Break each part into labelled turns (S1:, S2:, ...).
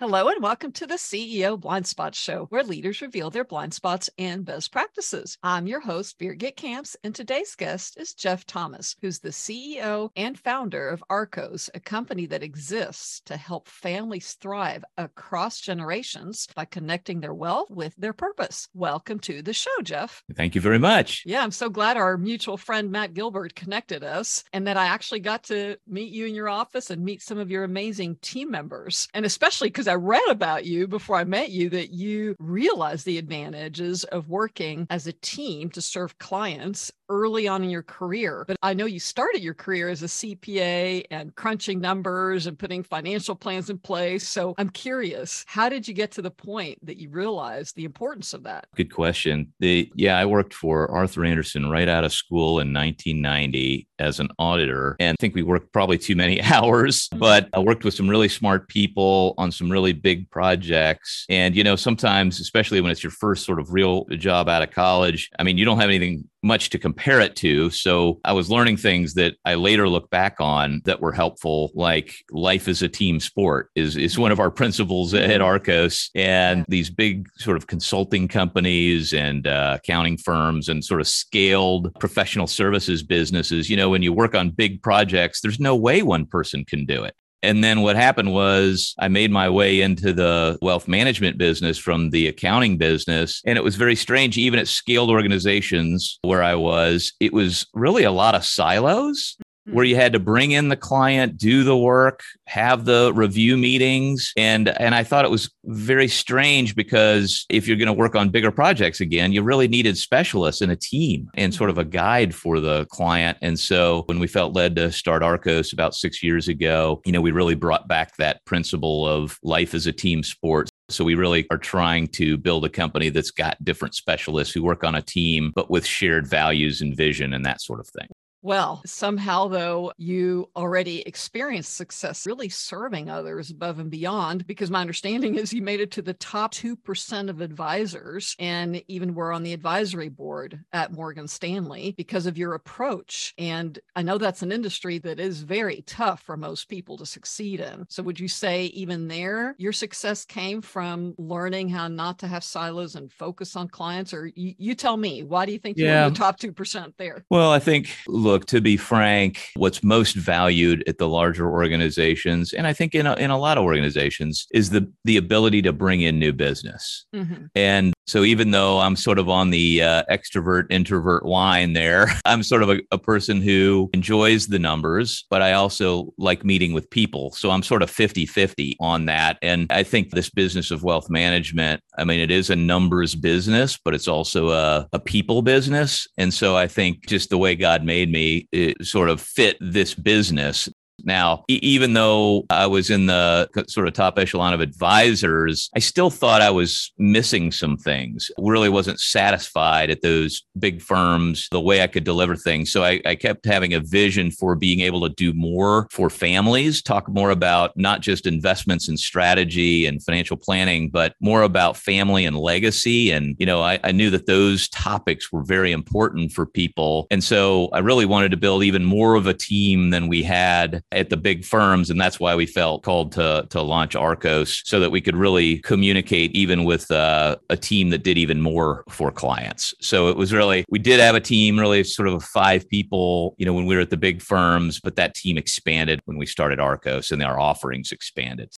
S1: Hello, and welcome to the CEO Blind Spot Show, where leaders reveal their blind spots and best practices. I'm your host, Birgit Kamps, and today's guest is Jeff Thomas, who's the CEO and founder of Arkos, a company that exists to help families thrive across generations by connecting their wealth with their purpose. Welcome to the show, Jeff.
S2: Thank you very much.
S1: Yeah, I'm so glad our mutual friend Matt Gilbert connected us and that I actually got to meet you in your office and meet some of your amazing team members. And especially because I read about you before I met you that you realized the advantages of working as a team to serve clients early on in your career. But I know you started your career as a CPA and crunching numbers and putting financial plans in place. So I'm curious, how did you get to the point that you realized the importance of that?
S2: Good question. The yeah, I worked for Arthur Andersen right out of school in 1990 as an auditor and I think we worked probably too many hours, but I worked with some really smart people on some really big projects. And you know, sometimes especially when it's your first sort of real job out of college, I mean, you don't have anything much to compare it to. So I was learning things that I later look back on that were helpful, like life is a team sport is, is one of our principles at mm-hmm. Arkos. And these big sort of consulting companies and uh, accounting firms and sort of scaled professional services businesses, you know, when you work on big projects, there's no way one person can do it. And then what happened was I made my way into the wealth management business from the accounting business. And it was very strange, even at scaled organizations where I was, it was really a lot of silos where you had to bring in the client, do the work, have the review meetings. And, and I thought it was very strange because if you're going to work on bigger projects again, you really needed specialists and a team and sort of a guide for the client. And so when we felt led to start Arkos about six years ago, you know, we really brought back that principle of life as a team sport. So we really are trying to build a company that's got different specialists who work on a team, but with shared values and vision and that sort of thing.
S1: Well, somehow, though, you already experienced success really serving others above and beyond, because my understanding is you made it to the top 2% of advisors and even were on the advisory board at Morgan Stanley because of your approach. And I know that's an industry that is very tough for most people to succeed in. So, would you say even there, your success came from learning how not to have silos and focus on clients? Or you, you tell me, why do you think you're in the top 2% there?
S2: Well, I think, look, look, to be frank, what's most valued at the larger organizations, and I think in a, in a lot of organizations, is the the ability to bring in new business. Mm-hmm. And so even though I'm sort of on the uh, extrovert introvert line there, I'm sort of a, a, person who enjoys the numbers, but I also like meeting with people. So I'm sort of 50 50 on that. And I think this business of wealth management, I mean, it is a numbers business, but it's also a, a people business. And so I think just the way God made me, it eh, sort of fit this business. Now, e- even though I was in the sort of top echelon of advisors, I still thought I was missing some things. Really wasn't satisfied at those big firms the way I could deliver things. So I, I kept having a vision for being able to do more for families, talk more about not just investments and strategy and financial planning, but more about family and legacy. And, you know, I, I knew that those topics were very important for people. And so I really wanted to build even more of a team than we had at the big firms. And that's why we felt called to, to launch Arkos so that we could really communicate even with uh, a team that did even more for clients. So it was really, we did have a team, really sort of five people, you know, when we were at the big firms, but that team expanded when we started Arkos and our offerings expanded.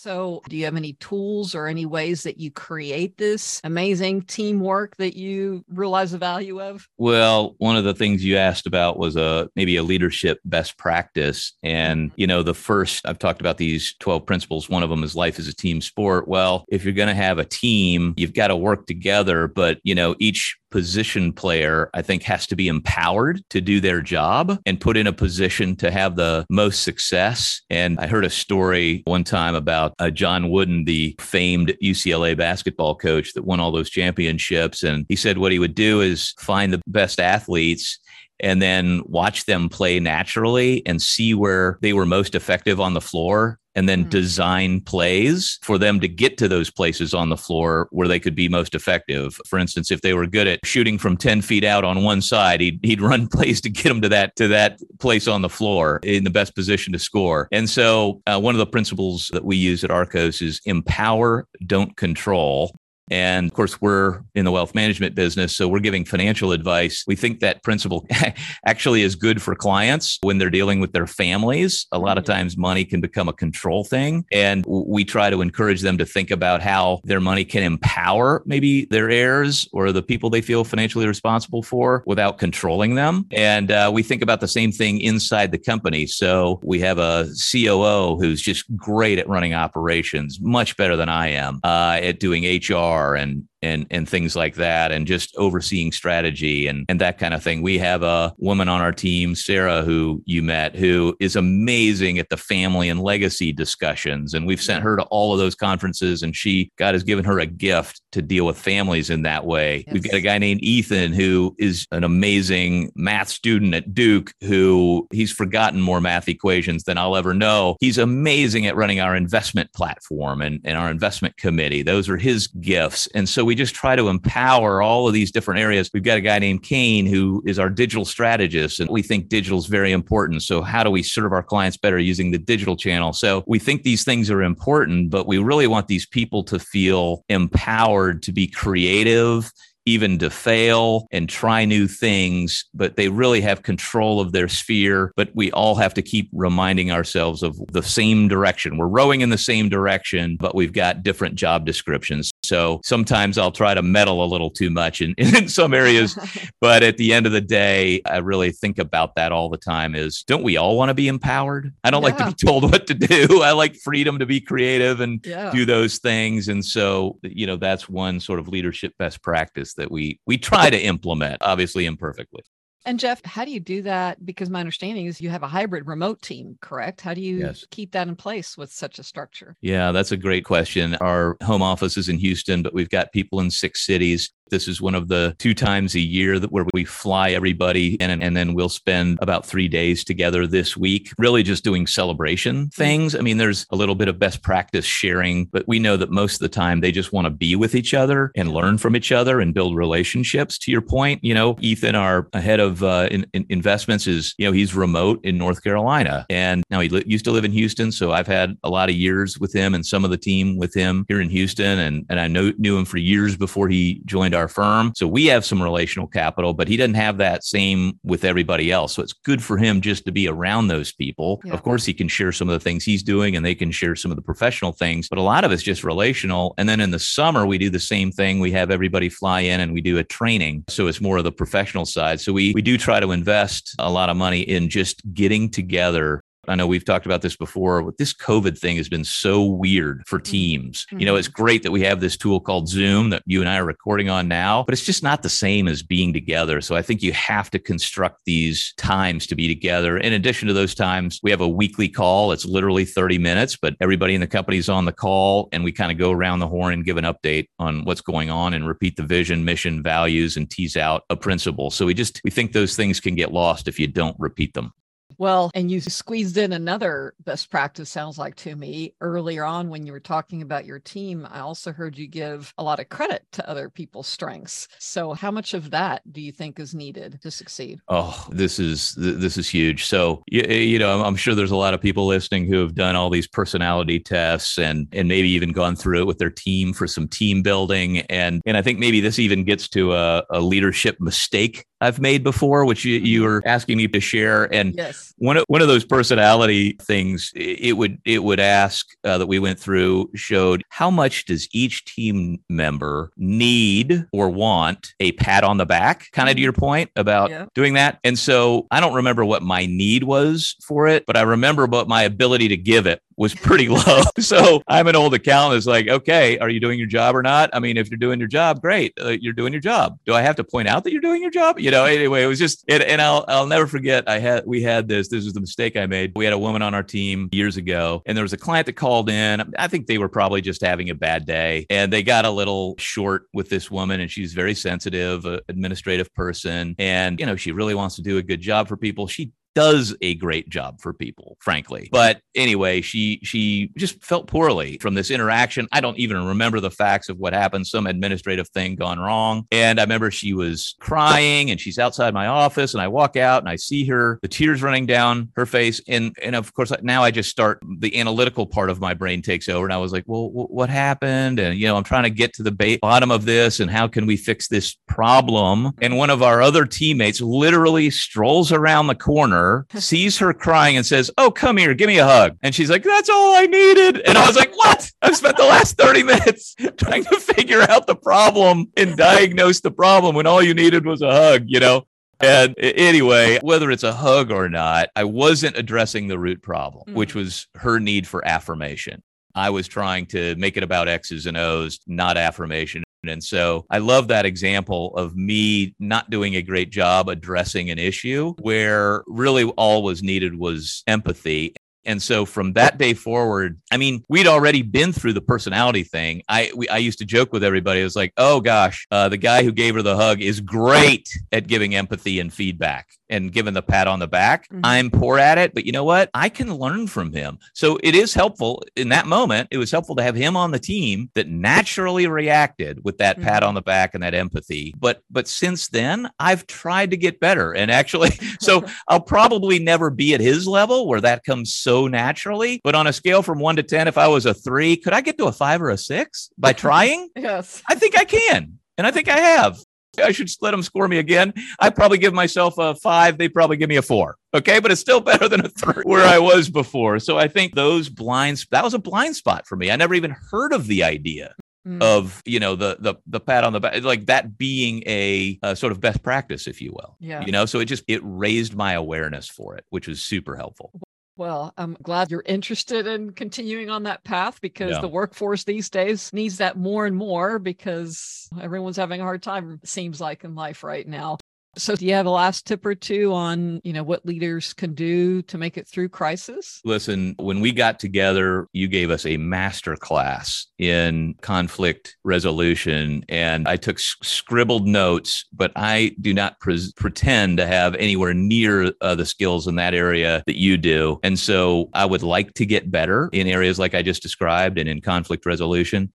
S1: So, do you have any tools or any ways that you create this amazing teamwork that you realize the value of?
S2: Well, one of the things you asked about was a maybe a leadership best practice. And, you know, the first I've talked about these 12 principles. One of them is life is a team sport. Well, if you're going to have a team, you've got to work together, but, you know, each position player, I think, has to be empowered to do their job and put in a position to have the most success. And I heard a story one time about uh, John Wooden, the famed UCLA basketball coach that won all those championships. And he said what he would do is find the best athletes and then watch them play naturally and see where they were most effective on the floor and then mm-hmm. design plays for them to get to those places on the floor where they could be most effective. For instance, if they were good at shooting from 10 feet out on one side, he'd, he'd run plays to get them to that to that place on the floor in the best position to score. And so uh, one of the principles that we use at Arkos is empower, don't control. And of course, we're in the wealth management business, so we're giving financial advice. We think that principle actually is good for clients when they're dealing with their families. A lot of mm-hmm. times, money can become a control thing. And we try to encourage them to think about how their money can empower maybe their heirs or the people they feel financially responsible for without controlling them. And uh, we think about the same thing inside the company. So we have a COO who's just great at running operations, much better than I am uh, at doing HR and and and things like that and just overseeing strategy and and that kind of thing. We have a woman on our team, Sarah, who you met, who is amazing at the family and legacy discussions and we've sent her to all of those conferences and she God has given her a gift to deal with families in that way. Yes. We've got a guy named Ethan who is an amazing math student at Duke who he's forgotten more math equations than I'll ever know. He's amazing at running our investment platform and, and our investment committee. Those are his gifts. And so we just try to empower all of these different areas. We've got a guy named Kane who is our digital strategist, and we think digital is very important. So, how do we serve our clients better using the digital channel? So, we think these things are important, but we really want these people to feel empowered to be creative even to fail and try new things, but they really have control of their sphere. But we all have to keep reminding ourselves of the same direction. We're rowing in the same direction, but we've got different job descriptions. So sometimes I'll try to meddle a little too much in, in some areas. but at the end of the day, I really think about that all the time is don't we all want to be empowered? I don't yeah. like to be told what to do. I like freedom to be creative and yeah. do those things. And so, you know, that's one sort of leadership best practice that we we try to implement, obviously imperfectly.
S1: And Jeff, how do you do that? Because my understanding is you have a hybrid remote team, correct? How do you yes. keep that in place with such a structure?
S2: Yeah, that's a great question. Our home office is in Houston, but we've got people in six cities. This is one of the two times a year that where we fly everybody in and, and then we'll spend about three days together this week, really just doing celebration things. I mean, there's a little bit of best practice sharing, but we know that most of the time they just want to be with each other and learn from each other and build relationships. To your point, you know, Ethan, our head of uh, in, in investments, is, you know, he's remote in North Carolina. And now he li- used to live in Houston. So I've had a lot of years with him and some of the team with him here in Houston. And, and I know, knew him for years before he joined our firm. So we have some relational capital, but he doesn't have that same with everybody else. So it's good for him just to be around those people. Yeah. Of course, he can share some of the things he's doing and they can share some of the professional things, but a lot of it's just relational. And then in the summer, we do the same thing. We have everybody fly in and we do a training. So it's more of the professional side. So we, we do try to invest a lot of money in just getting together I know we've talked about this before. But this COVID thing has been so weird for mm-hmm. teams. Mm-hmm. You know, it's great that we have this tool called Zoom that you and I are recording on now, but it's just not the same as being together. So I think you have to construct these times to be together. In addition to those times, we have a weekly call. It's literally 30 minutes, but everybody in the company is on the call and we kind of go around the horn and give an update on what's going on and repeat the vision, mission, values, and tease out a principle. So we just, we think those things can get lost if you don't repeat them.
S1: Well, and you squeezed in another best practice, sounds like to me earlier on when you were talking about your team. I also heard you give a lot of credit to other people's strengths. So, how much of that do you think is needed to succeed?
S2: Oh, this is this is huge. So, you, you know, I'm sure there's a lot of people listening who have done all these personality tests and and maybe even gone through it with their team for some team building. And and I think maybe this even gets to a, a leadership mistake I've made before, which you, you mm-hmm. were asking me to share. And yes. One of one of those personality things, it would it would ask uh, that we went through showed how much does each team member need or want a pat on the back, kind of to your point about yeah. doing that. And so I don't remember what my need was for it, but I remember what my ability to give it was pretty low. so I'm an old accountant. It's like, okay, are you doing your job or not? I mean, if you're doing your job, great. Uh, you're doing your job. Do I have to point out that you're doing your job? You know, anyway, it was just, it, and I'll, I'll never forget. I had, we had this, this was the mistake I made. We had a woman on our team years ago and there was a client that called in. I think they were probably just having a bad day and they got a little short with this woman and she's very sensitive, uh, administrative person. And, you know, she really wants to do a good job for people. She does a great job for people, frankly. But anyway, she she just felt poorly from this interaction. I don't even remember the facts of what happened, some administrative thing gone wrong. And I remember she was crying and she's outside my office and I walk out and I see her, the tears running down her face. And and of course now I just start the analytical part of my brain takes over. And I was like, well, w- what happened? And you know, I'm trying to get to the ba- bottom of this and how can we fix this problem? And one of our other teammates literally strolls around the corner, sees her crying and says, Oh, come here, give me a hug. And she's like, That's all I needed. And I was like, What? I've spent the last 30 minutes trying to figure out the problem and diagnose the problem when all you needed was a hug, you know? And anyway, whether it's a hug or not, I wasn't addressing the root problem, mm-hmm. which was her need for affirmation. I was trying to make it about X's and O's, not affirmation. And so I love that example of me not doing a great job addressing an issue where really all was needed was empathy. And so from that day forward, I mean, we'd already been through the personality thing. I we, I used to joke with everybody. It was like, oh gosh, uh, the guy who gave her the hug is great at giving empathy and feedback and giving the pat on the back. Mm-hmm. I'm poor at it, but you know what? I can learn from him. So it is helpful in that moment. It was helpful to have him on the team that naturally reacted with that mm-hmm. pat on the back and that empathy. But but since then, I've tried to get better. And actually, so I'll probably never be at his level where that comes so naturally. But on a scale from one to 10, if I was a three, could I get to a five or a six by trying?
S1: yes.
S2: I think I can. And I think I have. I should let them score me again. I probably give myself a five. They probably give me a four. Okay. But it's still better than a three where I was before. So I think those blinds, that was a blind spot for me. I never even heard of the idea mm. of, you know, the, the, the pat on the back, like that being a, a sort of best practice, if you will.
S1: Yeah.
S2: You know, so it just, it raised my awareness for it, which was super helpful.
S1: Well, I'm glad you're interested in continuing on that path because yeah. the workforce these days needs that more and more because everyone's having a hard time, seems like, in life right now. So do you have a last tip or two on, you know, what leaders can do to make it through crisis?
S2: Listen, when we got together, you gave us a master class in conflict resolution and I took scribbled notes, but I do not pre- pretend to have anywhere near uh, the skills in that area that you do. And so I would like to get better in areas like I just described and in conflict resolution.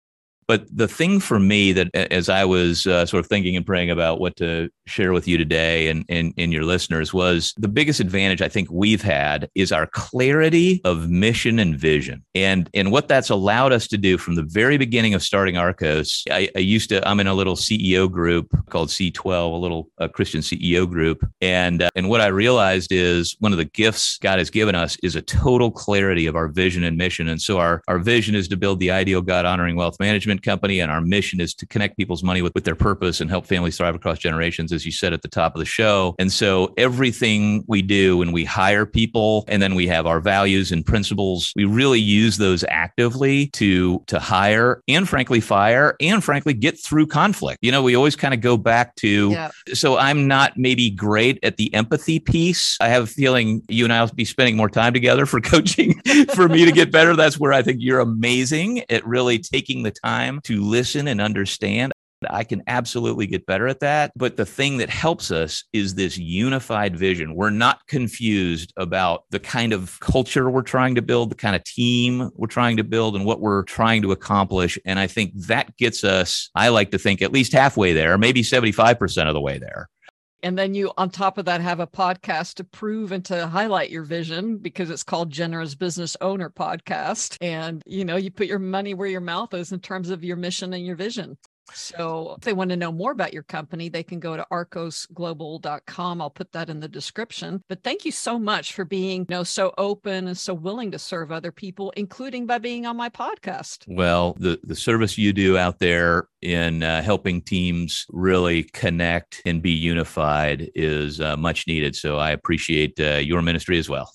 S2: But the thing for me that as I was uh, sort of thinking and praying about what to share with you today and, and, and your listeners was the biggest advantage I think we've had is our clarity of mission and vision. And, and what that's allowed us to do from the very beginning of starting Arkos, I, I used to, I'm in a little CEO group called C12, a little a Christian CEO group. And, uh, and what I realized is one of the gifts God has given us is a total clarity of our vision and mission. And so our, our vision is to build the ideal God honoring wealth management company, and our mission is to connect people's money with, with their purpose and help families thrive across generations, as you said at the top of the show. And so everything we do when we hire people, and then we have our values and principles, we really use those actively to to hire and frankly fire and frankly get through conflict. You know, we always kind of go back to. Yeah. So I'm not maybe great at the empathy piece. I have a feeling you and I'll be spending more time together for coaching for me to get better. That's where I think you're amazing at really taking the time time to listen and understand. I can absolutely get better at that. But the thing that helps us is this unified vision. We're not confused about the kind of culture we're trying to build, the kind of team we're trying to build, and what we're trying to accomplish. And I think that gets us, I like to think, at least halfway there, maybe 75% of the way there.
S1: And then you, on top of that, have a podcast to prove and to highlight your vision because it's called Generous Business Owner Podcast. And, you know, you put your money where your mouth is in terms of your mission and your vision. So if they want to know more about your company, they can go to arkosglobal.com. I'll put that in the description. But thank you so much for being, you know, so open and so willing to serve other people, including by being on my podcast.
S2: Well, the, the service you do out there in uh, helping teams really connect and be unified is uh, much needed. So I appreciate uh, your ministry as well.